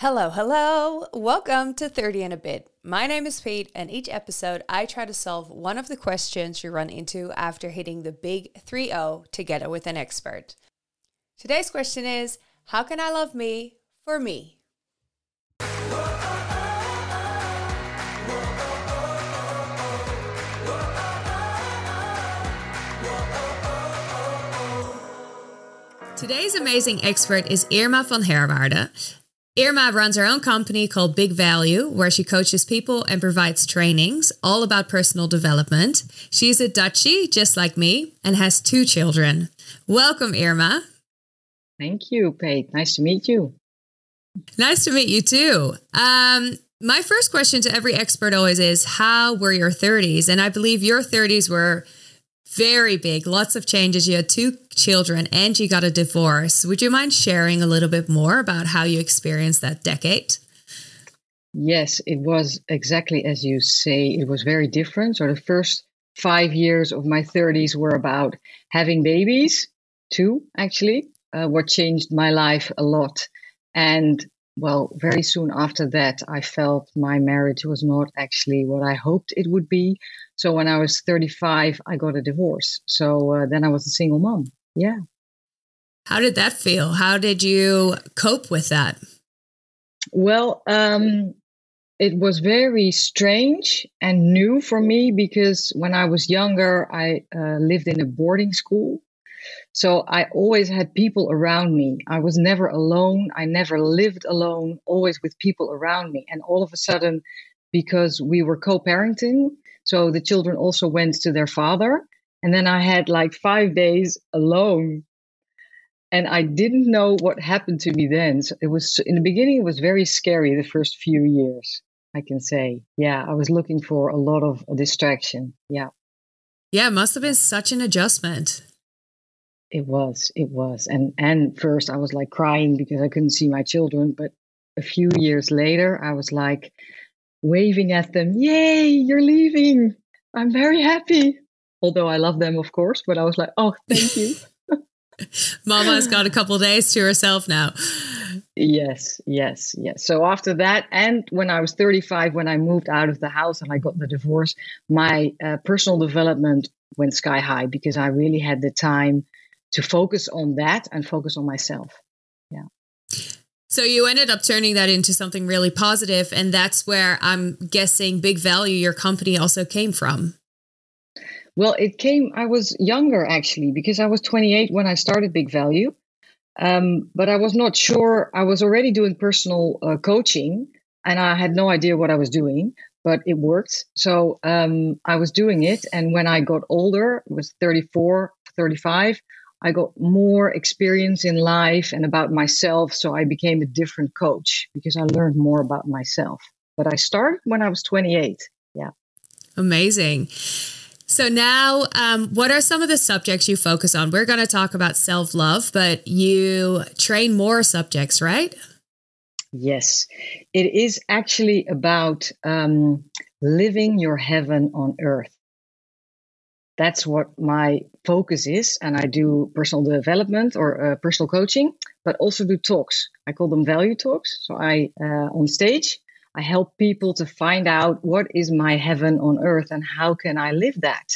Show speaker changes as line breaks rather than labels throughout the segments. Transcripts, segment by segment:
Hello, hello. Welcome to 30 and a bit. My name is Peet, and each episode I try to solve one of the questions you run into after hitting the big 3 0 together with an expert. Today's question is How can I love me for me? Today's amazing expert is Irma van Herwaarde. Irma runs her own company called Big Value, where she coaches people and provides trainings all about personal development. She's a Dutchie, just like me, and has two children. Welcome, Irma.
Thank you, Peet. Nice to meet you.
Nice to meet you too. Um, my first question to every expert always is How were your 30s? And I believe your 30s were very big, lots of changes. You had two children and you got a divorce. Would you mind sharing a little bit more about how you experienced that decade?
Yes, it was exactly as you say. It was very different. So the first five years of my 30s were about having babies, two actually, uh, what changed my life a lot. And well, very soon after that, I felt my marriage was not actually what I hoped it would be. So when I was 35, I got a divorce. So uh, then I was a single mom. Yeah.
How did that feel? How did you cope with that?
Well, um, it was very strange and new for me because when I was younger, I uh, lived in a boarding school. So I always had people around me. I was never alone. I never lived alone, always with people around me. And all of a sudden, because we were co parenting, so the children also went to their father. And then I had like five days alone. And I didn't know what happened to me then. So it was in the beginning, it was very scary the first few years, I can say. Yeah, I was looking for a lot of distraction. Yeah.
Yeah, it must have been such an adjustment.
It was, it was. And and first I was like crying because I couldn't see my children, but a few years later I was like waving at them, "Yay, you're leaving. I'm very happy." Although I love them of course, but I was like, "Oh, thank you."
Mama's got a couple days to herself now.
Yes, yes, yes. So after that, and when I was 35, when I moved out of the house and I got the divorce, my uh, personal development went sky high because I really had the time to focus on that and focus on myself.
So you ended up turning that into something really positive, and that's where I'm guessing Big Value, your company, also came from.
Well, it came. I was younger actually because I was 28 when I started Big Value, um, but I was not sure. I was already doing personal uh, coaching, and I had no idea what I was doing. But it worked, so um, I was doing it. And when I got older, was 34, 35. I got more experience in life and about myself. So I became a different coach because I learned more about myself. But I started when I was 28. Yeah.
Amazing. So now, um, what are some of the subjects you focus on? We're going to talk about self love, but you train more subjects, right?
Yes, it is actually about um, living your heaven on earth that's what my focus is. And I do personal development or uh, personal coaching, but also do talks. I call them value talks. So I, uh, on stage, I help people to find out what is my heaven on earth and how can I live that?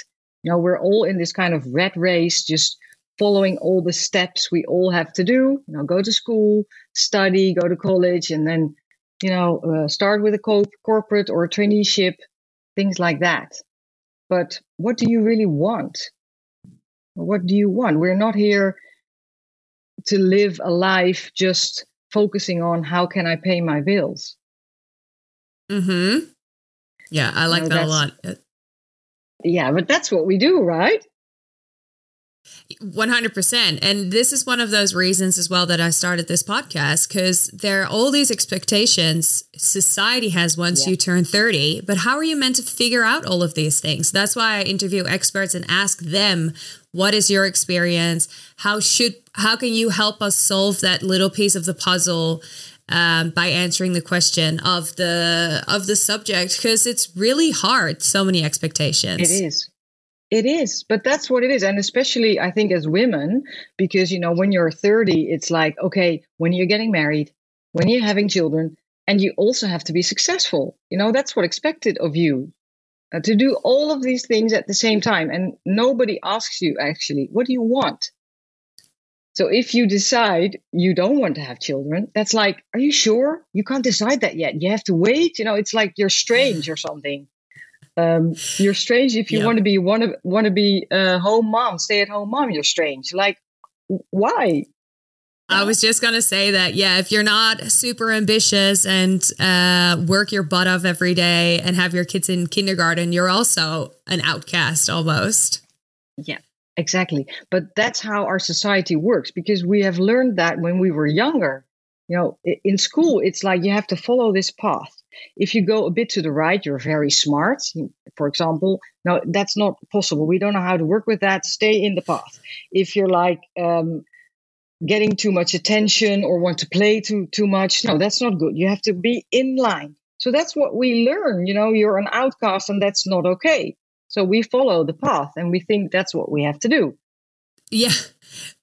You know, we're all in this kind of red race, just following all the steps we all have to do. You know, go to school, study, go to college, and then, you know, uh, start with a co- corporate or a traineeship, things like that. But what do you really want? What do you want? We're not here to live a life just focusing on how can I pay my bills.
Hmm. Yeah, I like you know, that a lot.
Yeah, but that's what we do, right?
100%. And this is one of those reasons as well that I started this podcast because there are all these expectations society has once yeah. you turn 30. But how are you meant to figure out all of these things? That's why I interview experts and ask them, what is your experience? How should, how can you help us solve that little piece of the puzzle? Um, by answering the question of the of the subject because it's really hard so many expectations
it is it is, but that's what it is. And especially, I think, as women, because, you know, when you're 30, it's like, okay, when you're getting married, when you're having children, and you also have to be successful. You know, that's what expected of you uh, to do all of these things at the same time. And nobody asks you, actually, what do you want? So if you decide you don't want to have children, that's like, are you sure? You can't decide that yet. You have to wait. You know, it's like you're strange or something um, you're strange if you yeah. want to be want to want to be a home mom, stay at home mom. You're strange. Like, why?
I was just gonna say that, yeah, if you're not super ambitious and uh, work your butt off every day and have your kids in kindergarten, you're also an outcast almost.
Yeah, exactly. But that's how our society works because we have learned that when we were younger. You know, in school, it's like you have to follow this path. If you go a bit to the right, you're very smart. For example, no, that's not possible. We don't know how to work with that. Stay in the path. If you're like um, getting too much attention or want to play too too much, no, that's not good. You have to be in line. So that's what we learn. You know, you're an outcast, and that's not okay. So we follow the path, and we think that's what we have to do.
Yeah,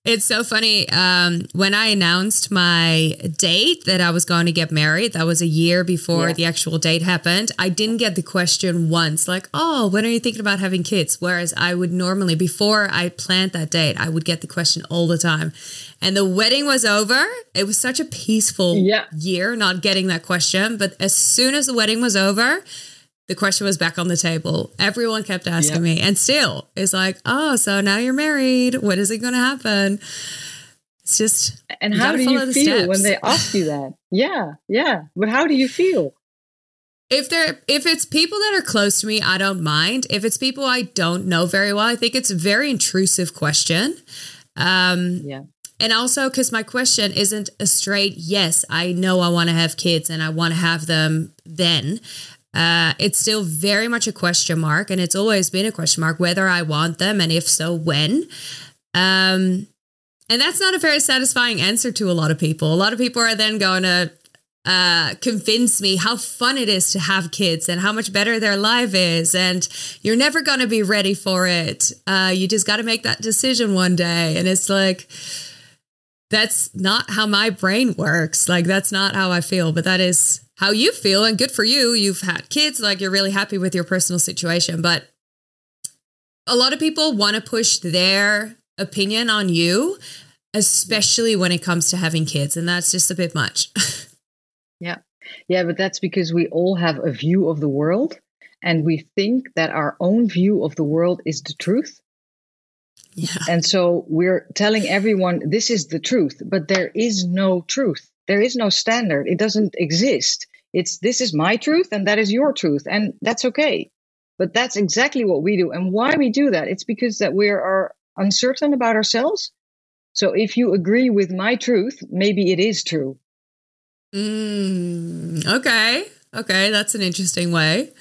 it's so funny. Um, when I announced my date that I was going to get married, that was a year before yeah. the actual date happened. I didn't get the question once, like, oh, when are you thinking about having kids? Whereas I would normally, before I planned that date, I would get the question all the time. And the wedding was over. It was such a peaceful yeah. year not getting that question. But as soon as the wedding was over, the question was back on the table. Everyone kept asking yep. me, and still it's like, oh, so now you're married. What is it going to happen? It's just.
And how do you feel steps. when they ask you that? Yeah, yeah. But how do you feel?
If they're if it's people that are close to me, I don't mind. If it's people I don't know very well, I think it's a very intrusive question. Um, yeah. And also because my question isn't a straight yes, I know I want to have kids and I want to have them then. Uh, it's still very much a question mark, and it's always been a question mark whether I want them, and if so, when. Um, and that's not a very satisfying answer to a lot of people. A lot of people are then going to uh, convince me how fun it is to have kids and how much better their life is. And you're never going to be ready for it. Uh, you just got to make that decision one day. And it's like, that's not how my brain works. Like, that's not how I feel, but that is how you feel and good for you. You've had kids, like you're really happy with your personal situation, but a lot of people want to push their opinion on you, especially when it comes to having kids, and that's just a bit much.
yeah. Yeah, but that's because we all have a view of the world and we think that our own view of the world is the truth. Yeah. And so we're telling everyone this is the truth, but there is no truth. There is no standard. It doesn't exist. It's this is my truth and that is your truth, and that's okay. But that's exactly what we do. And why we do that? It's because that we are uncertain about ourselves. So if you agree with my truth, maybe it is true.
Mm, okay. Okay. That's an interesting way.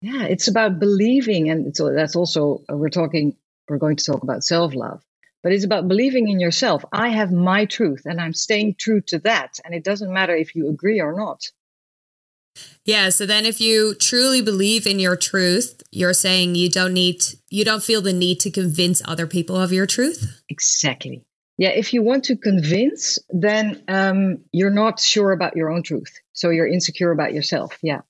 Yeah. It's about believing. And so that's also, uh, we're talking, we're going to talk about self love but it's about believing in yourself. I have my truth and I'm staying true to that. And it doesn't matter if you agree or not.
Yeah. So then if you truly believe in your truth, you're saying you don't need, you don't feel the need to convince other people of your truth?
Exactly. Yeah. If you want to convince, then um, you're not sure about your own truth. So you're insecure about yourself. Yeah.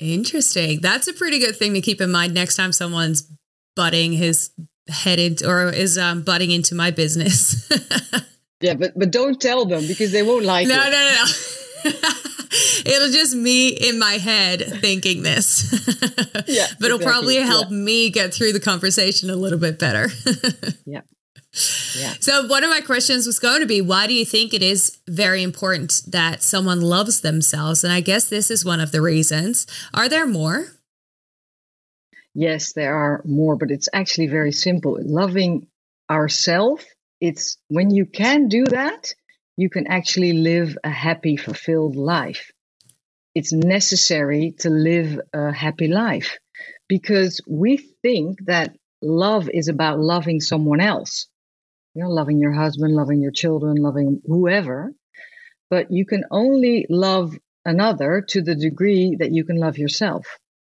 Interesting. That's a pretty good thing to keep in mind next time someone's butting his head into or is um, butting into my business.
yeah, but but don't tell them because they won't like
no,
it.
No, no, no. It'll just me in my head thinking this. yeah, but it'll probably help yeah. me get through the conversation a little bit better.
yeah. Yeah.
So one of my questions was going to be why do you think it is very important that someone loves themselves? And I guess this is one of the reasons. Are there more?
Yes, there are more, but it's actually very simple. Loving ourselves, it's when you can do that, you can actually live a happy, fulfilled life. It's necessary to live a happy life because we think that love is about loving someone else. You know, loving your husband, loving your children, loving whoever. But you can only love another to the degree that you can love yourself.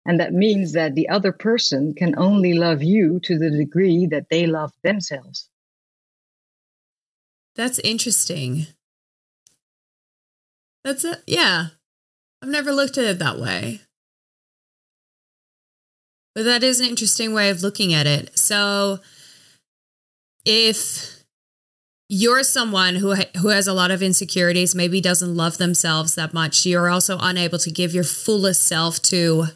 And that means that the other person can only love you to the degree that they love themselves.
That's interesting. That's it. yeah. I've never looked at it that way. But that is an interesting way of looking at it. So if you're someone who who has a lot of insecurities, maybe doesn't love themselves that much, you're also unable to give your fullest self to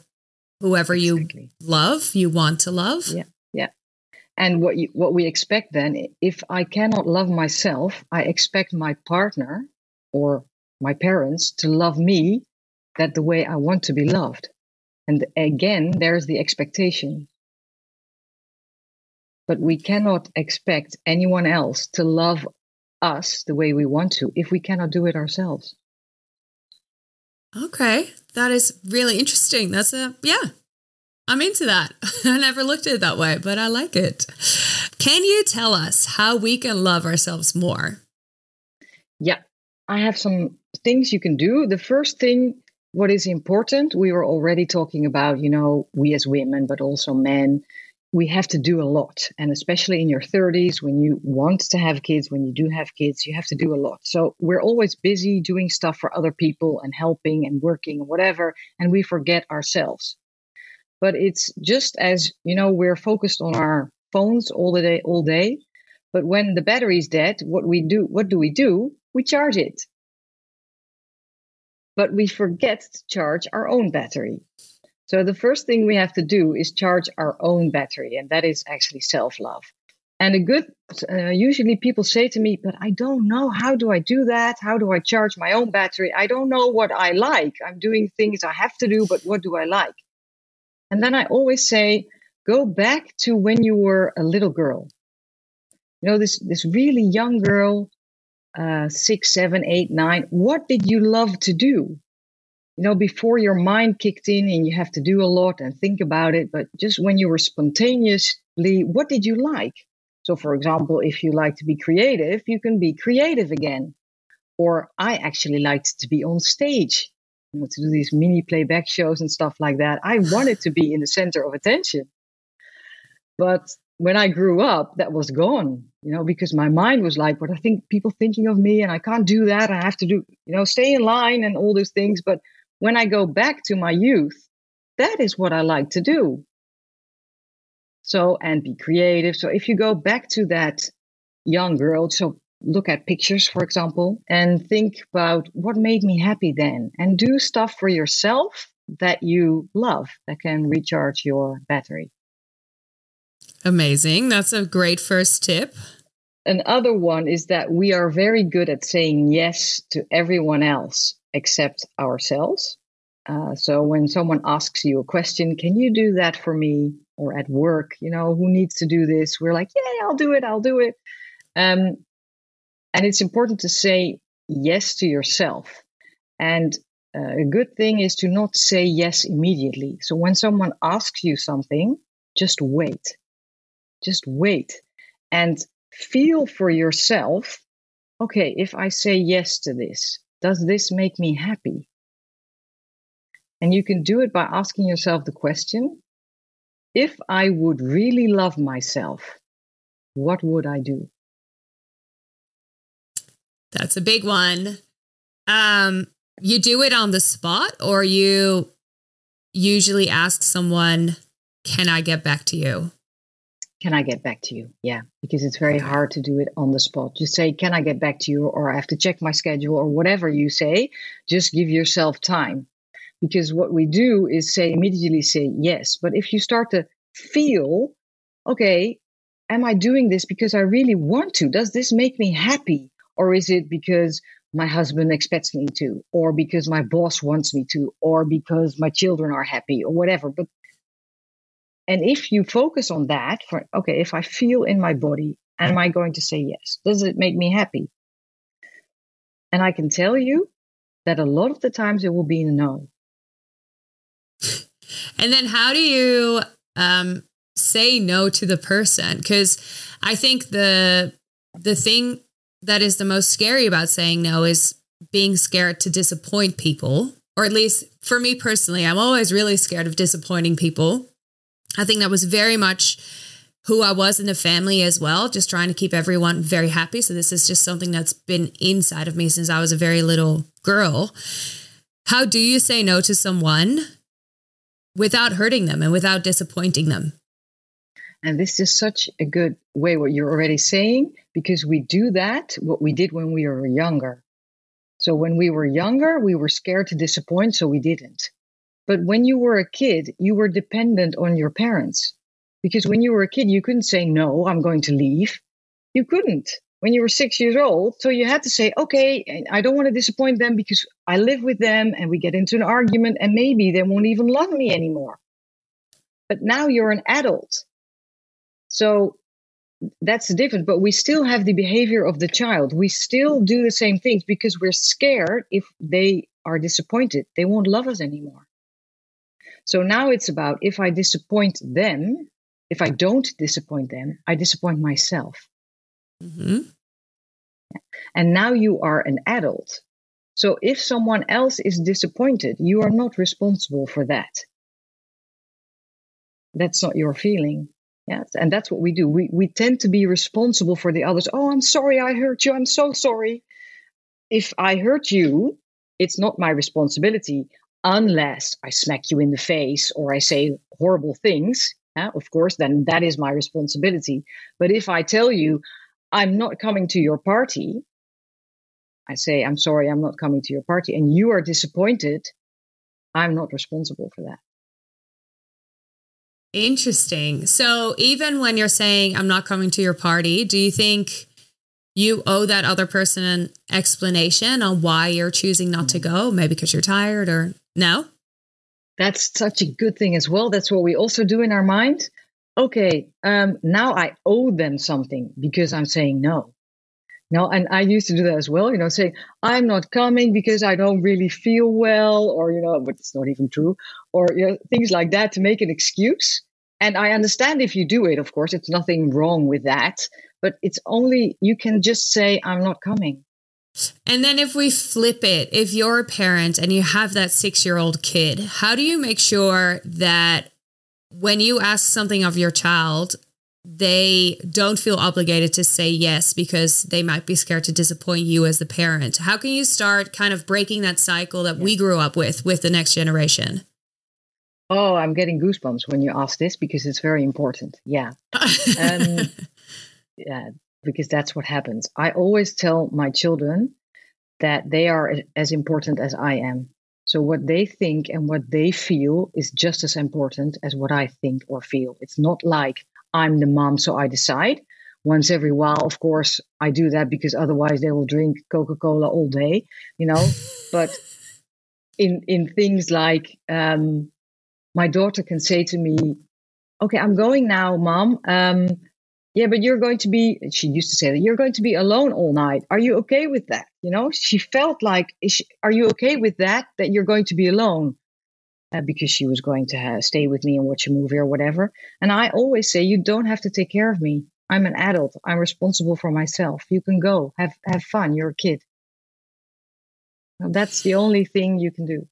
whoever exactly. you love, you want to love.
Yeah. Yeah. And what you, what we expect then, if I cannot love myself, I expect my partner or my parents to love me that the way I want to be loved. And again, there's the expectation. But we cannot expect anyone else to love us the way we want to if we cannot do it ourselves.
Okay, that is really interesting. That's a, yeah, I'm into that. I never looked at it that way, but I like it. Can you tell us how we can love ourselves more?
Yeah, I have some things you can do. The first thing, what is important, we were already talking about, you know, we as women, but also men, we have to do a lot. And especially in your 30s, when you want to have kids, when you do have kids, you have to do a lot. So we're always busy doing stuff for other people and helping and working and whatever, and we forget ourselves. But it's just as, you know, we're focused on our phones all the day, all day. But when the battery's dead, what we do, what do we do? We charge it but we forget to charge our own battery. So the first thing we have to do is charge our own battery, and that is actually self love. And a good, uh, usually people say to me, but I don't know. How do I do that? How do I charge my own battery? I don't know what I like. I'm doing things I have to do, but what do I like? And then I always say, go back to when you were a little girl. You know, this, this really young girl uh, six, seven, eight, nine, what did you love to do? You know, before your mind kicked in and you have to do a lot and think about it, but just when you were spontaneously, what did you like? So, for example, if you like to be creative, you can be creative again. Or I actually liked to be on stage, you know, to do these mini playback shows and stuff like that. I wanted to be in the center of attention. But when I grew up, that was gone, you know, because my mind was like, what I think people thinking of me, and I can't do that. I have to do, you know, stay in line and all those things. But when I go back to my youth, that is what I like to do. So, and be creative. So, if you go back to that young girl, so look at pictures, for example, and think about what made me happy then, and do stuff for yourself that you love that can recharge your battery.
Amazing. That's a great first tip.
Another one is that we are very good at saying yes to everyone else except ourselves. Uh, so when someone asks you a question, can you do that for me? Or at work, you know, who needs to do this? We're like, yeah, I'll do it. I'll do it. Um, and it's important to say yes to yourself. And uh, a good thing is to not say yes immediately. So when someone asks you something, just wait just wait and feel for yourself okay, if I say yes to this, does this make me happy? And you can do it by asking yourself the question if I would really love myself, what would I do?
That's a big one. Um, you do it on the spot, or you usually ask someone, Can I get back to you?
Can I get back to you? Yeah, because it's very hard to do it on the spot. Just say, can I get back to you? Or I have to check my schedule or whatever you say. Just give yourself time. Because what we do is say, immediately say yes. But if you start to feel, okay, am I doing this because I really want to? Does this make me happy? Or is it because my husband expects me to, or because my boss wants me to, or because my children are happy, or whatever? But and if you focus on that, for okay, if I feel in my body, am I going to say yes? Does it make me happy? And I can tell you that a lot of the times it will be no.
And then how do you um, say no to the person? Because I think the the thing that is the most scary about saying no is being scared to disappoint people, or at least for me personally, I'm always really scared of disappointing people. I think that was very much who I was in the family as well, just trying to keep everyone very happy. So this is just something that's been inside of me since I was a very little girl. How do you say no to someone without hurting them and without disappointing them?
And this is such a good way what you're already saying because we do that what we did when we were younger. So when we were younger, we were scared to disappoint, so we didn't. But when you were a kid, you were dependent on your parents. Because when you were a kid, you couldn't say, no, I'm going to leave. You couldn't when you were six years old. So you had to say, okay, I don't want to disappoint them because I live with them and we get into an argument and maybe they won't even love me anymore. But now you're an adult. So that's the difference. But we still have the behavior of the child. We still do the same things because we're scared if they are disappointed, they won't love us anymore. So now it's about if I disappoint them, if I don't disappoint them, I disappoint myself. Mm-hmm. And now you are an adult. So if someone else is disappointed, you are not responsible for that. That's not your feeling. Yes, and that's what we do. We we tend to be responsible for the others. Oh, I'm sorry I hurt you. I'm so sorry. If I hurt you, it's not my responsibility unless I smack you in the face or I say horrible things. Uh, of course, then that is my responsibility. But if I tell you, I'm not coming to your party, I say, I'm sorry, I'm not coming to your party, and you are disappointed, I'm not responsible for that.
Interesting. So even when you're saying, I'm not coming to your party, do you think you owe that other person an explanation on why you're choosing not to go? Maybe because you're tired or no?
That's such a good thing as well. That's what we also do in our mind. Okay, um, now I owe them something because I'm saying no. No, and I used to do that as well, you know, saying, I'm not coming because I don't really feel well, or, you know, but it's not even true, or you know, things like that to make an excuse. And I understand if you do it, of course, it's nothing wrong with that, but it's only, you can just say, I'm not coming.
And then if we flip it, if you're a parent and you have that six year old kid, how do you make sure that when you ask something of your child, they don't feel obligated to say yes because they might be scared to disappoint you as the parent. How can you start kind of breaking that cycle that we grew up with with the next generation?
Oh, I'm getting goosebumps when you ask this because it's very important. Yeah. um, yeah, because that's what happens. I always tell my children that they are as important as I am. So what they think and what they feel is just as important as what I think or feel. It's not like I'm the mom, so I decide. Once every while, of course, I do that because otherwise they will drink Coca Cola all day, you know. but in in things like um, my daughter can say to me, "Okay, I'm going now, mom. Um, yeah, but you're going to be." She used to say that you're going to be alone all night. Are you okay with that? You know, she felt like, she, "Are you okay with that? That you're going to be alone?" uh, because she was going to have, stay with me and watch a movie or whatever. And I always say, you don't have to take care of me. I'm an adult. I'm responsible for myself. You can go have have fun. You're a kid. that's the only thing you can do.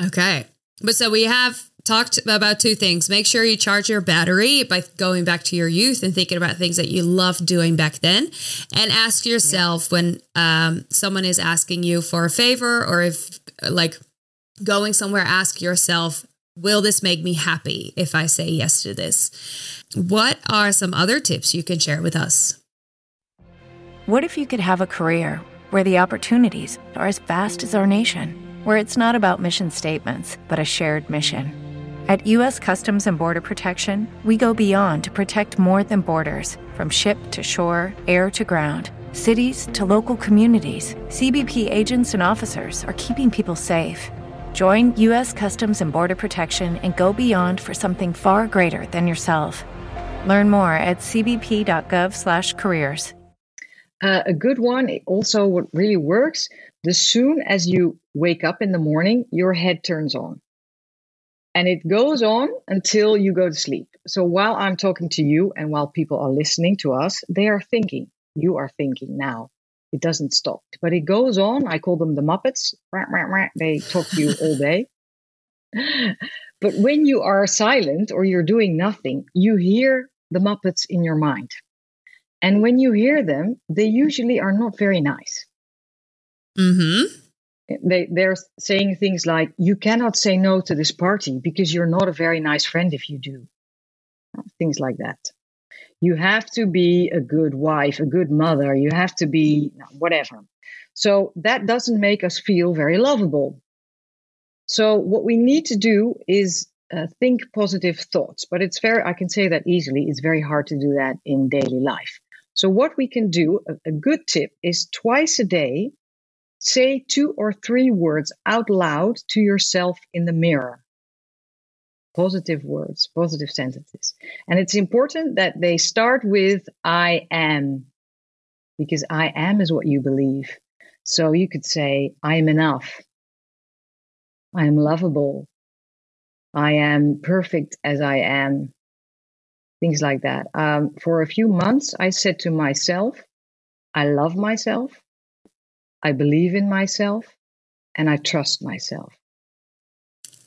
Okay. But so we have talked about two things. Make sure you charge your battery by going back to your youth and thinking about things that you loved doing back then. And ask yourself yeah. when um, someone is asking you for a favor or if, like, going somewhere, ask yourself, will this make me happy if I say yes to this? What are some other tips you can share with us?
What if you could have a career where the opportunities are as vast as our nation, where it's not about mission statements, but a shared mission? At U.S. Customs and Border Protection, we go beyond to protect more than borders from ship to shore, air to ground. Cities to local communities, CBP agents and officers are keeping people safe Join U.S. Customs and Border Protection and go beyond for something far greater than yourself. Learn more at cbp.gov/careers.
Uh, a good one, also what really works, the soon as you wake up in the morning, your head turns on. And it goes on until you go to sleep. So while I'm talking to you and while people are listening to us, they are thinking. You are thinking now. It doesn't stop, but it goes on. I call them the Muppets. They talk to you all day. But when you are silent or you're doing nothing, you hear the Muppets in your mind. And when you hear them, they usually are not very nice.
Mm-hmm.
They they're saying things like, "You cannot say no to this party because you're not a very nice friend if you do." Things like that. You have to be a good wife, a good mother. You have to be whatever. So that doesn't make us feel very lovable. So what we need to do is uh, think positive thoughts, but it's very, I can say that easily. It's very hard to do that in daily life. So what we can do, a, a good tip is twice a day, say two or three words out loud to yourself in the mirror positive words, positive sentences. And it's important that they start with I am, because I am is what you believe. So you could say, I am enough. I am lovable. I am perfect as I am. Things like that. Um, for a few months, I said to myself, I love myself. I believe in myself and I trust myself.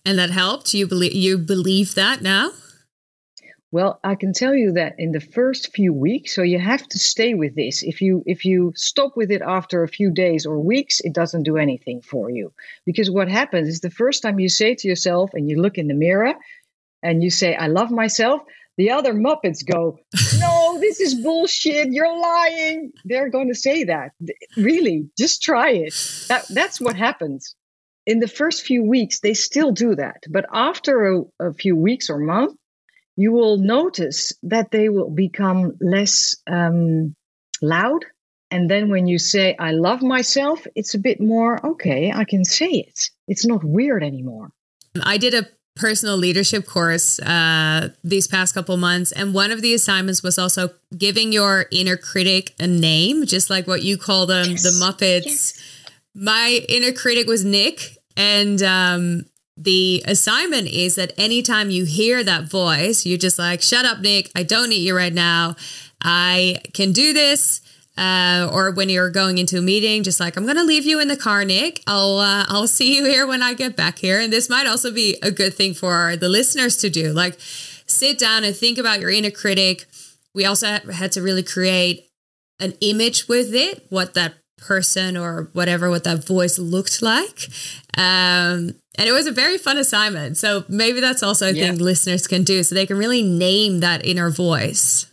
And that helped. You believe you believe that now?
Well, I can tell you that in the first few weeks, so you have to stay with this. If you if you stop with it after a few days or weeks, it doesn't do anything for you. Because what happens is the first time you say to yourself and you look in the mirror and you say, I love myself, the other Muppets go, No, this is bullshit. You're lying. They're going to say that. Really, just try it. That, that's what happens in the first few weeks, they still do that. But after a, a few weeks or month, you will notice that they will become less um, loud. And then when you say, I love myself, it's a bit more, okay, I can say it. It's not weird anymore.
I did a personal leadership course uh, these past couple months. And one of the assignments was also giving your inner critic a name, just like what you call them, yes. the Muppets. Yes. My inner critic was Nick, and um, the assignment is that anytime you hear that voice, you're just like, shut up, Nick. I don't need you right now. I can do this. Uh, or when you're going into a meeting, just like I'm going to leave you in the car, Nick. I'll uh, I'll see you here when I get back here. And this might also be a good thing for the listeners to do. Like, sit down and think about your inner critic. We also had to really create an image with it, what that person or whatever what that voice looked like um, and it was a very fun assignment so maybe that's also a yeah. thing listeners can do so they can really name that inner voice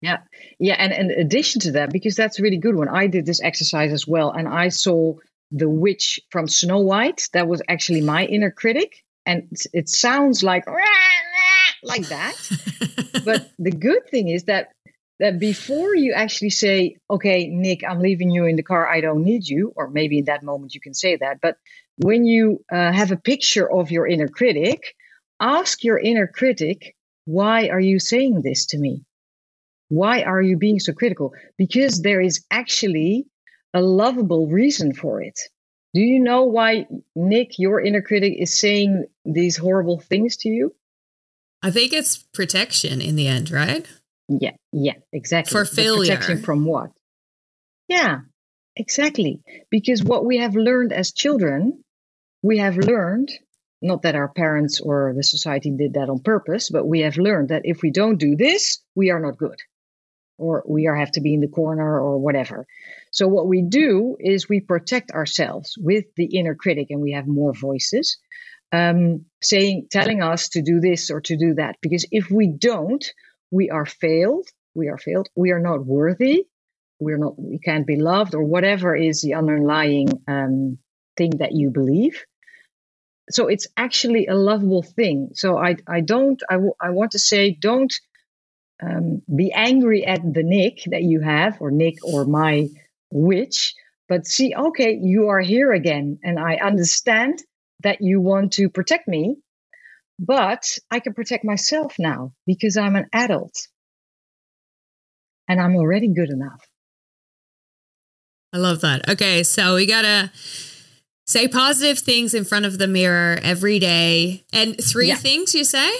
yeah yeah and in addition to that because that's a really good one i did this exercise as well and i saw the witch from snow white that was actually my inner critic and it sounds like like that but the good thing is that that before you actually say, okay, Nick, I'm leaving you in the car, I don't need you, or maybe in that moment you can say that, but when you uh, have a picture of your inner critic, ask your inner critic, why are you saying this to me? Why are you being so critical? Because there is actually a lovable reason for it. Do you know why Nick, your inner critic, is saying these horrible things to you?
I think it's protection in the end, right?
Yeah, yeah, exactly.
For failure.
protection from what? Yeah, exactly. Because what we have learned as children, we have learned, not that our parents or the society did that on purpose, but we have learned that if we don't do this, we are not good. Or we are have to be in the corner or whatever. So what we do is we protect ourselves with the inner critic and we have more voices um, saying, telling us to do this or to do that. Because if we don't, we are failed, we are failed, we are not worthy, we're not, we can't be loved, or whatever is the underlying um, thing that you believe. So it's actually a lovable thing. So I, I don't, I, w- I want to say, don't um, be angry at the Nick that you have, or Nick or my witch, but see, okay, you are here again, and I understand that you want to protect me, but I can protect myself now because I'm an adult and I'm already good enough.
I love that. Okay, so we gotta say positive things in front of the mirror every day. And three yeah. things you say?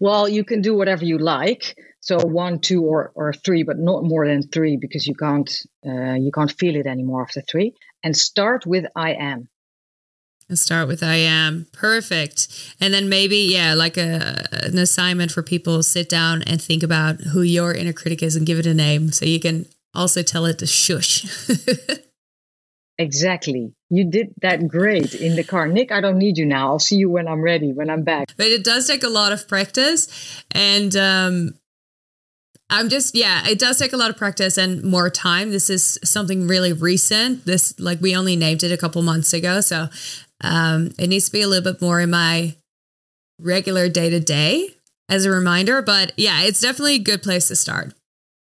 Well, you can do whatever you like. So one, two, or, or three, but not more than three because you can't uh, you can't feel it anymore after three. And start with I am.
And start with I am perfect, and then maybe yeah, like a an assignment for people sit down and think about who your inner critic is and give it a name, so you can also tell it to shush.
exactly. You did that great in the car. Nick, I don't need you now. I'll see you when I'm ready, when I'm back.
But it does take a lot of practice. And um, I'm just, yeah, it does take a lot of practice and more time. This is something really recent. This, like, we only named it a couple months ago. So um, it needs to be a little bit more in my regular day to day as a reminder. But yeah, it's definitely a good place to start.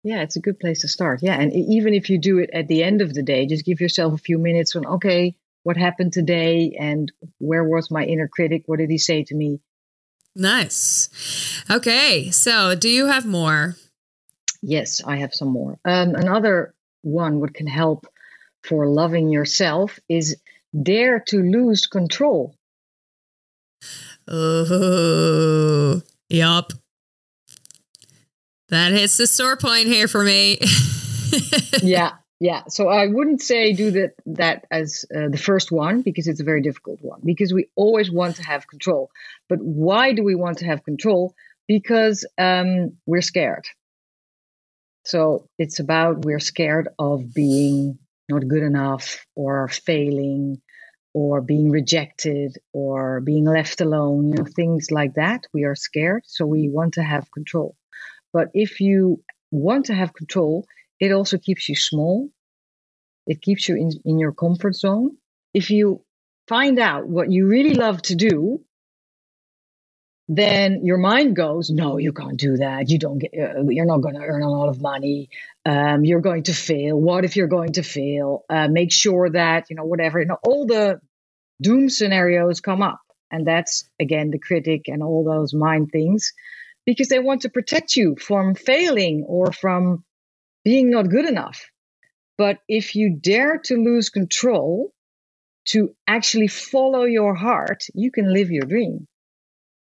Yeah, it's a good place to start. Yeah. And even if you do it at the end of the day, just give yourself a few minutes on, okay, what happened today and where was my inner critic? What did he say to me?
Nice. Okay. So, do you have more?
Yes, I have some more. Um, another one, what can help for loving yourself is dare to lose control.
Oh, yup. That hits the sore point here for me.
yeah, yeah. So I wouldn't say do that that as uh, the first one because it's a very difficult one because we always want to have control. But why do we want to have control? Because um, we're scared. So it's about we're scared of being not good enough or failing or being rejected or being left alone, you know, things like that. We are scared, so we want to have control. But if you want to have control, it also keeps you small. It keeps you in, in your comfort zone. If you find out what you really love to do, then your mind goes, no, you can't do that. You don't get, uh, you're not going to earn a lot of money. Um, you're going to fail. What if you're going to fail? Uh, make sure that, you know, whatever, you know, all the doom scenarios come up. And that's again the critic and all those mind things because they want to protect you from failing or from being not good enough. But if you dare to lose control, to actually follow your heart, you can live your dream.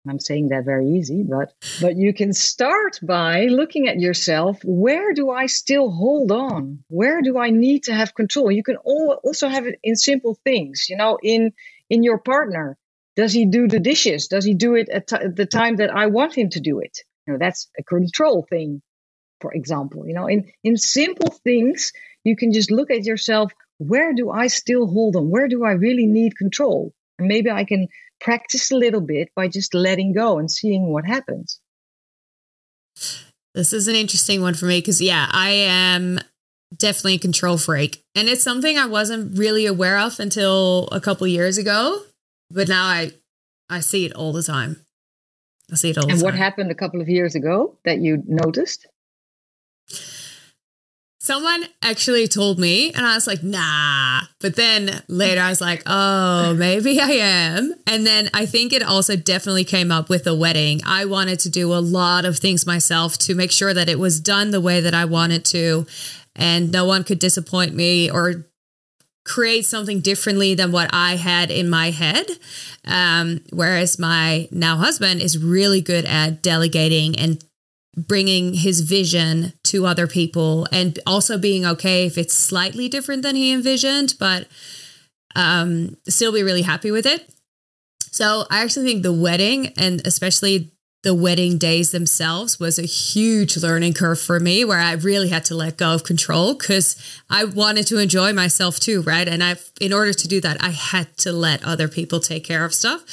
I'm saying that very easy, but but you can start by looking at yourself. Where do I still hold on? Where do I need to have control? You can also have it in simple things, you know, in in your partner. Does he do the dishes? Does he do it at t- the time that I want him to do it? You know, that's a control thing, for example. You know, in in simple things, you can just look at yourself. Where do I still hold on? Where do I really need control? And maybe I can practice a little bit by just letting go and seeing what happens.
This is an interesting one for me because, yeah, I am definitely a control freak. And it's something I wasn't really aware of until a couple years ago. But now I, I see it all the time. I see it all
and
what
happened a couple of years ago that you noticed?
Someone actually told me, and I was like, nah. But then later I was like, oh, maybe I am. And then I think it also definitely came up with the wedding. I wanted to do a lot of things myself to make sure that it was done the way that I wanted to, and no one could disappoint me or create something differently than what I had in my head. Um, whereas my now husband is really good at delegating and bringing his vision to other people and also being okay if it's slightly different than he envisioned, but um, still be really happy with it. So I actually think the wedding and especially the wedding days themselves was a huge learning curve for me where I really had to let go of control because I wanted to enjoy myself too, right? And I in order to do that, I had to let other people take care of stuff.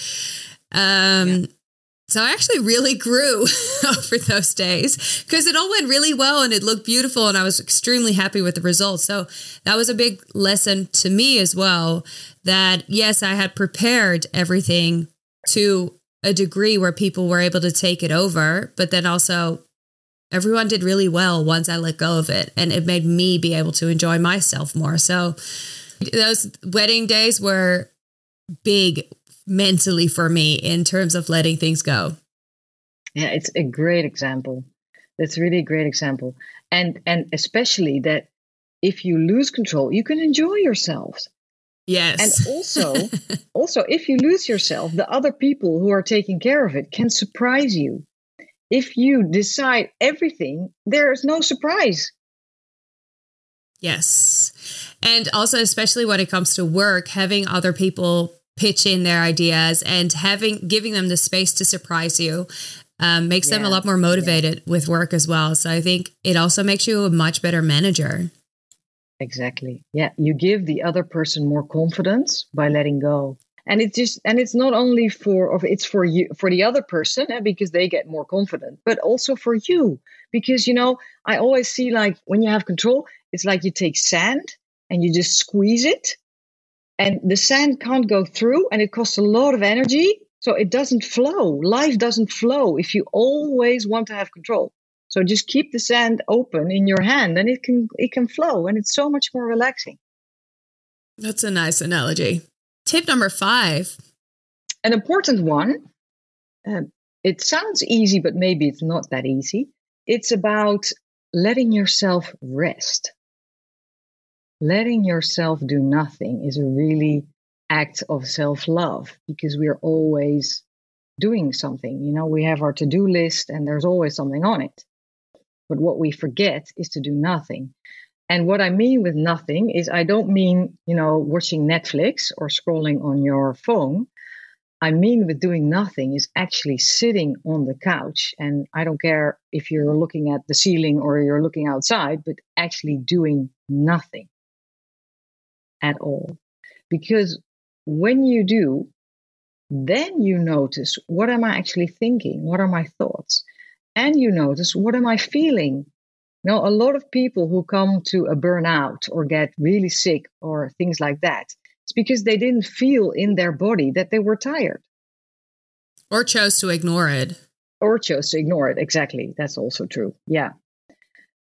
Um, yeah. So I actually really grew over those days because it all went really well and it looked beautiful and I was extremely happy with the results. So that was a big lesson to me as well that yes, I had prepared everything to a degree where people were able to take it over, but then also everyone did really well once I let go of it and it made me be able to enjoy myself more. So those wedding days were big mentally for me in terms of letting things go.
Yeah, it's a great example. That's really a great example. And and especially that if you lose control, you can enjoy yourselves.
Yes.
And also, also if you lose yourself, the other people who are taking care of it can surprise you. If you decide everything, there is no surprise.
Yes. And also especially when it comes to work, having other people pitch in their ideas and having giving them the space to surprise you um, makes yeah. them a lot more motivated yeah. with work as well. So I think it also makes you a much better manager.
Exactly. Yeah, you give the other person more confidence by letting go. And it's just and it's not only for it's for you for the other person eh, because they get more confident, but also for you because you know, I always see like when you have control, it's like you take sand and you just squeeze it and the sand can't go through and it costs a lot of energy so it doesn't flow life doesn't flow if you always want to have control so just keep the sand open in your hand and it can it can flow and it's so much more relaxing.
That's a nice analogy. Tip number five.
An important one uh, it sounds easy but maybe it's not that easy. It's about letting yourself rest. Letting yourself do nothing is a really act of self love because we're always doing something. You know, we have our to do list and there's always something on it. But what we forget is to do nothing. And what I mean with nothing is I don't mean, you know, watching Netflix or scrolling on your phone. I mean with doing nothing is actually sitting on the couch. And I don't care if you're looking at the ceiling or you're looking outside, but actually doing nothing at all. Because when you do, then you notice what am I actually thinking? What are my thoughts? And you notice what am I feeling? Now, a lot of people who come to a burnout or get really sick or things like that, it's because they didn't feel in their body that they were tired.
Or chose to ignore it.
Or chose to ignore it. Exactly. That's also true. Yeah.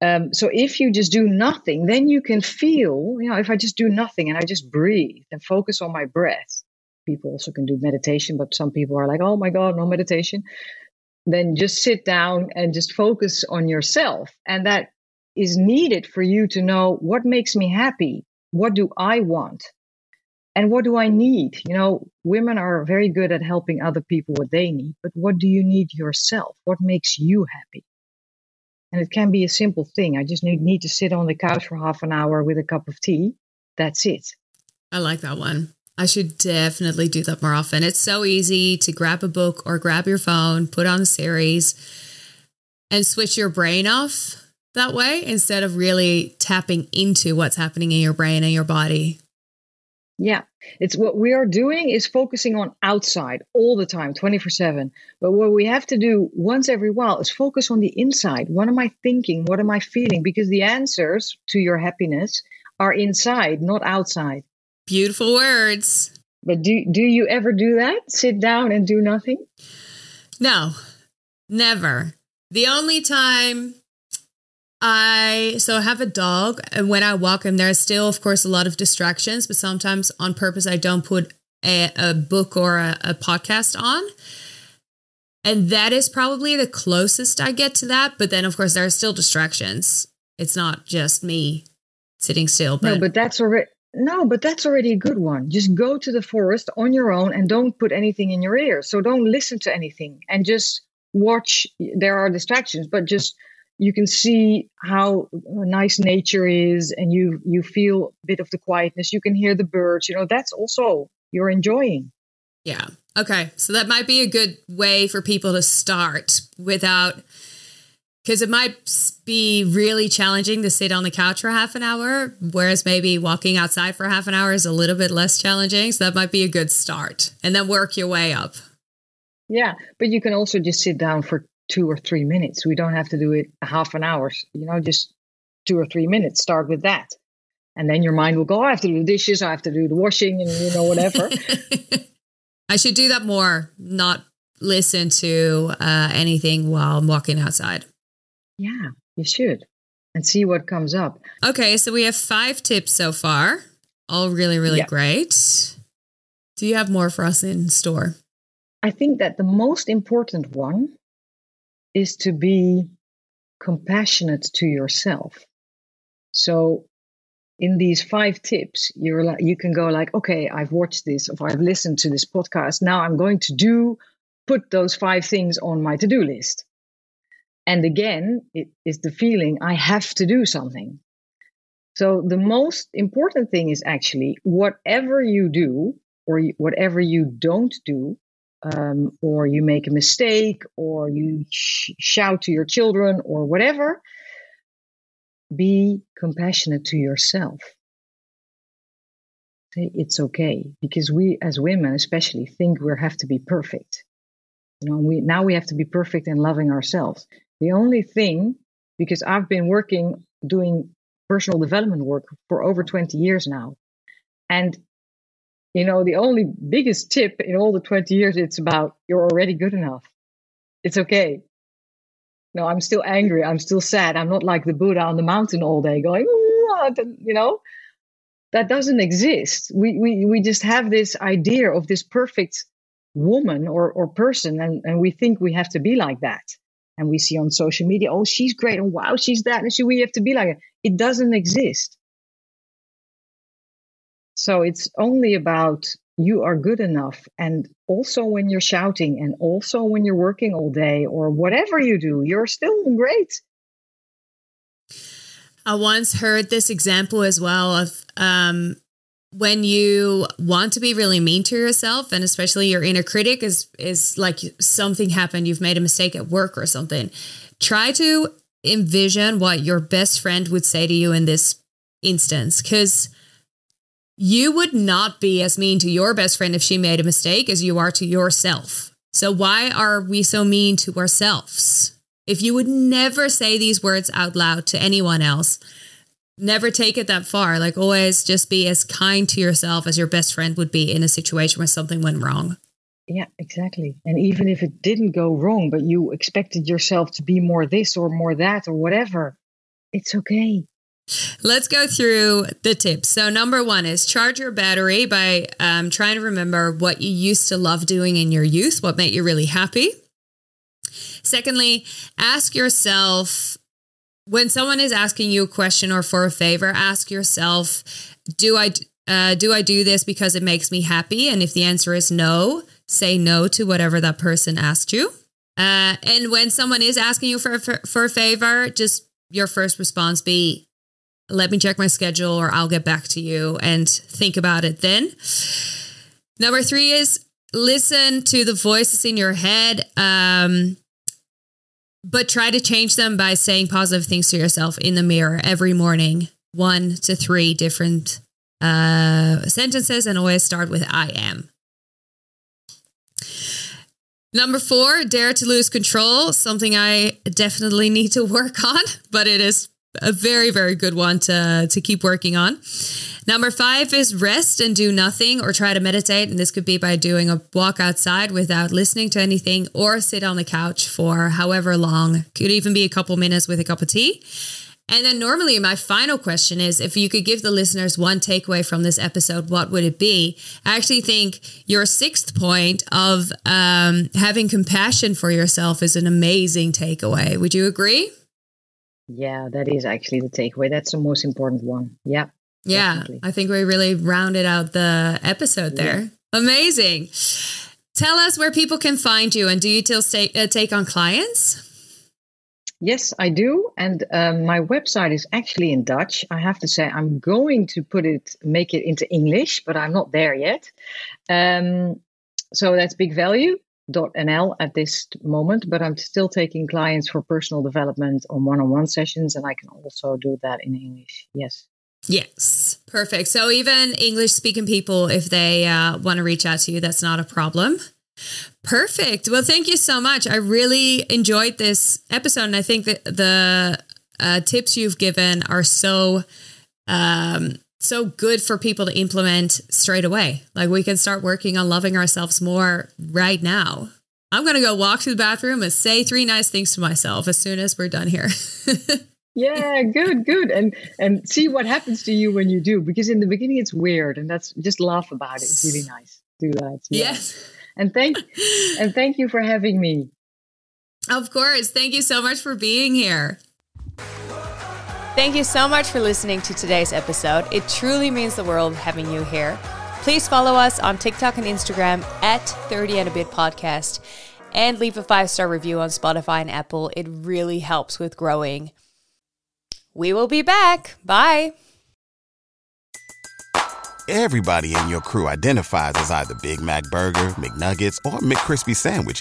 Um, so if you just do nothing, then you can feel, you know, if I just do nothing and I just breathe and focus on my breath, people also can do meditation, but some people are like, oh my God, no meditation. Then just sit down and just focus on yourself. And that is needed for you to know what makes me happy? What do I want? And what do I need? You know, women are very good at helping other people what they need, but what do you need yourself? What makes you happy? And it can be a simple thing. I just need, to sit on the couch for half an hour with a cup of tea. That's it.
I like that one. I should definitely do that more often. It's so easy to grab a book or grab your phone, put on a series, and switch your brain off that way instead of really tapping into what's happening in your brain and your body.
Yeah, it's what we are doing is focusing on outside all the time, 24 7. But what we have to do once every while is focus on the inside. What am I thinking? What am I feeling? Because the answers to your happiness are inside, not outside.
Beautiful words.
But do, do you ever do that? Sit down and do nothing?
No, never. The only time I so I have a dog, and when I walk him, there's still, of course, a lot of distractions. But sometimes, on purpose, I don't put a, a book or a, a podcast on, and that is probably the closest I get to that. But then, of course, there are still distractions. It's not just me sitting still. But
no, but that's already no, but that's already a good one. Just go to the forest on your own and don't put anything in your ears. So don't listen to anything and just watch. There are distractions, but just you can see how nice nature is and you you feel a bit of the quietness you can hear the birds you know that's also you're enjoying
yeah okay so that might be a good way for people to start without because it might be really challenging to sit on the couch for half an hour whereas maybe walking outside for half an hour is a little bit less challenging so that might be a good start and then work your way up
yeah but you can also just sit down for two or three minutes. We don't have to do it half an hour, you know, just two or three minutes. Start with that. And then your mind will go, oh, I have to do the dishes, I have to do the washing, and, you know, whatever.
I should do that more, not listen to uh, anything while I'm walking outside.
Yeah, you should. And see what comes up. Okay,
so we have five tips so far. All really, really yeah. great. Do you have more for us in store?
I think that the most important one is to be compassionate to yourself. So in these five tips, you're like, you can go like, okay, I've watched this or I've listened to this podcast. Now I'm going to do, put those five things on my to-do list. And again, it is the feeling I have to do something. So the most important thing is actually whatever you do or whatever you don't do, um, or you make a mistake, or you sh- shout to your children, or whatever, be compassionate to yourself. Say it's okay because we, as women, especially, think we have to be perfect. You know, we now we have to be perfect and loving ourselves. The only thing, because I've been working doing personal development work for over 20 years now, and you know, the only biggest tip in all the 20 years, it's about you're already good enough. It's okay. No, I'm still angry. I'm still sad. I'm not like the Buddha on the mountain all day going, you know, that doesn't exist. We, we, we just have this idea of this perfect woman or, or person, and, and we think we have to be like that. And we see on social media, oh, she's great, and wow, she's that, and she, we have to be like it. It doesn't exist. So it's only about you are good enough. And also when you're shouting, and also when you're working all day, or whatever you do, you're still great.
I once heard this example as well of um, when you want to be really mean to yourself, and especially your inner critic is is like something happened, you've made a mistake at work or something. Try to envision what your best friend would say to you in this instance, because you would not be as mean to your best friend if she made a mistake as you are to yourself. So, why are we so mean to ourselves? If you would never say these words out loud to anyone else, never take it that far. Like, always just be as kind to yourself as your best friend would be in a situation where something went wrong.
Yeah, exactly. And even if it didn't go wrong, but you expected yourself to be more this or more that or whatever, it's okay.
Let's go through the tips. So, number one is charge your battery by um, trying to remember what you used to love doing in your youth, what made you really happy. Secondly, ask yourself when someone is asking you a question or for a favor, ask yourself, do I uh, do I do this because it makes me happy? And if the answer is no, say no to whatever that person asked you. Uh, and when someone is asking you for, for, for a favor, just your first response be let me check my schedule or I'll get back to you and think about it then. Number three is listen to the voices in your head, um, but try to change them by saying positive things to yourself in the mirror every morning, one to three different uh, sentences, and always start with I am. Number four, dare to lose control, something I definitely need to work on, but it is a very very good one to to keep working on. Number five is rest and do nothing or try to meditate. And this could be by doing a walk outside without listening to anything or sit on the couch for however long. Could even be a couple minutes with a cup of tea. And then normally my final question is if you could give the listeners one takeaway from this episode, what would it be? I actually think your sixth point of um, having compassion for yourself is an amazing takeaway. Would you agree?
Yeah, that is actually the takeaway. That's the most important one. Yeah.
Yeah. Definitely. I think we really rounded out the episode there. Yeah. Amazing. Tell us where people can find you and do you still stay, uh, take on clients?
Yes, I do. And um, my website is actually in Dutch. I have to say, I'm going to put it, make it into English, but I'm not there yet. Um, so that's Big Value nl at this moment, but I'm still taking clients for personal development on one on one sessions, and I can also do that in English. Yes.
Yes, perfect. So even English speaking people, if they uh, want to reach out to you, that's not a problem. Perfect. Well, thank you so much. I really enjoyed this episode, and I think that the uh, tips you've given are so um, so good for people to implement straight away. Like we can start working on loving ourselves more right now. I'm going to go walk to the bathroom and say three nice things to myself as soon as we're done here.
yeah, good, good. And and see what happens to you when you do because in the beginning it's weird and that's just laugh about it. It's really nice. do that. Yeah.
Yes.
And thank and thank you for having me.
Of course. Thank you so much for being here.
Thank you so much for listening to today's episode. It truly means the world having you here. Please follow us on TikTok and Instagram at 30 and a bit podcast and leave a five star review on Spotify and Apple. It really helps with growing. We will be back. Bye.
Everybody in your crew identifies as either Big Mac Burger, McNuggets, or McCrispy Sandwich,